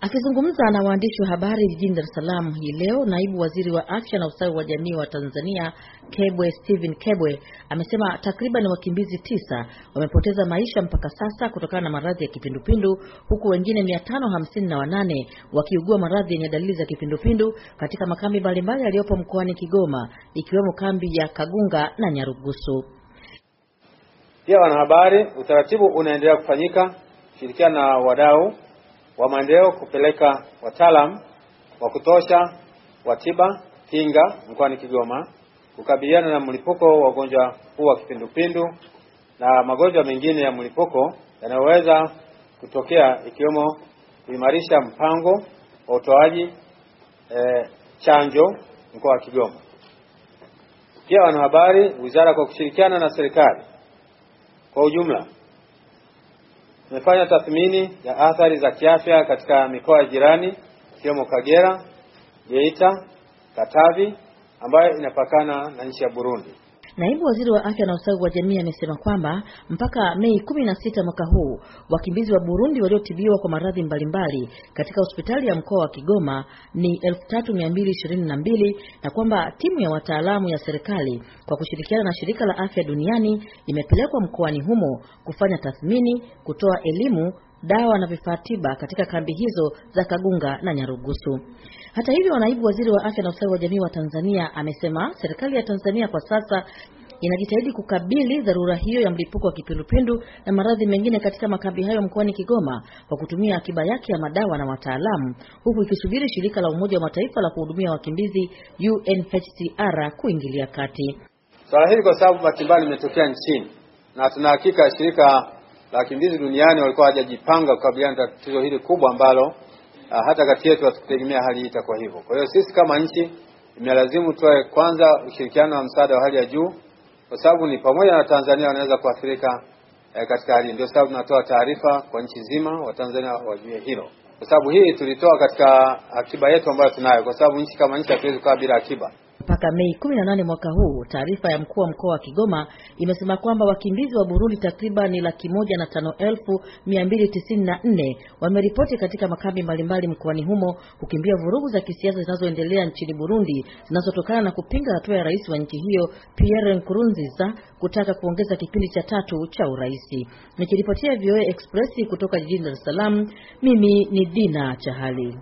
Akizungumza na waandishi wa habari jijini Dar es Salaam hii leo, naibu waziri wa afya na ustawi wa jamii wa Tanzania Kebwe Steven Kebwe amesema takriban wakimbizi tisa wamepoteza maisha mpaka sasa kutokana na maradhi ya kipindupindu huku wengine mia tano hamsini na wanane wakiugua maradhi yenye dalili za kipindupindu katika makambi mbalimbali yaliyopo mkoani Kigoma ikiwemo kambi ya Kagunga na Nyarugusu. Pia wanahabari, utaratibu unaendelea kufanyika kushirikiana na wadau wa maendeleo kupeleka wataalam wa kutosha wa tiba kinga mkoani Kigoma kukabiliana na mlipuko wa ugonjwa huu wa kipindupindu na magonjwa mengine ya mlipuko yanayoweza kutokea ikiwemo kuimarisha mpango wa utoaji e, chanjo mkoa wa Kigoma. Pia wanahabari, wizara kwa kushirikiana na serikali kwa ujumla tumefanya tathmini ya athari za kiafya katika mikoa ya jirani ikiwemo Kagera, Geita, Katavi ambayo inapakana na nchi ya Burundi. Naibu waziri wa afya na ustawi wa jamii amesema kwamba mpaka Mei kumi na sita mwaka huu wakimbizi wa Burundi waliotibiwa kwa maradhi mbalimbali katika hospitali ya mkoa wa Kigoma ni elfu tatu mia mbili ishirini na mbili na kwamba timu ya wataalamu ya serikali kwa kushirikiana na shirika la afya duniani imepelekwa mkoani humo kufanya tathmini, kutoa elimu dawa na vifaa tiba katika kambi hizo za Kagunga na Nyarugusu. Hata hivyo, naibu waziri wa afya na ustawi wa jamii wa Tanzania amesema serikali ya Tanzania kwa sasa inajitahidi kukabili dharura hiyo ya mlipuko wa kipindupindu na maradhi mengine katika makambi hayo mkoani Kigoma kwa kutumia akiba yake ya madawa na wataalamu, huku ikisubiri shirika la Umoja wa Mataifa la kuhudumia wakimbizi UNHCR kuingilia kati swala hili, kwa sababu mbalimbali limetokea nchini na tuna hakika shirika la wakimbizi duniani walikuwa hawajajipanga kukabiliana na tatizo hili kubwa ambalo uh, hata kati yetu hatukutegemea hali hii itakuwa hivyo. Kwa hiyo sisi kama nchi imelazimu tuwe kwanza ushirikiano wa msaada wa hali ya juu, kwa sababu ni pamoja na Tanzania wanaweza kuathirika eh, katika hali. Ndio sababu tunatoa taarifa kwa nchi nzima, Watanzania wajue hilo, kwa sababu hii tulitoa katika akiba yetu ambayo tunayo, kwa sababu nchi kama nchi hatuwezi kukaa bila akiba. Mpaka Mei 18 mwaka huu, taarifa ya mkuu wa mkoa wa Kigoma imesema kwamba wakimbizi wa Burundi takriban laki moja na tano elfu mia mbili tisini na nne wameripoti katika makambi mbalimbali mkoani humo kukimbia vurugu za kisiasa zinazoendelea nchini Burundi zinazotokana na kupinga hatua ya rais wa nchi hiyo Pierre Nkurunziza kutaka kuongeza kipindi cha tatu cha uraisi. Nikiripotia VOA Express kutoka jijini Dar es Salaam, mimi ni Dina Chahali.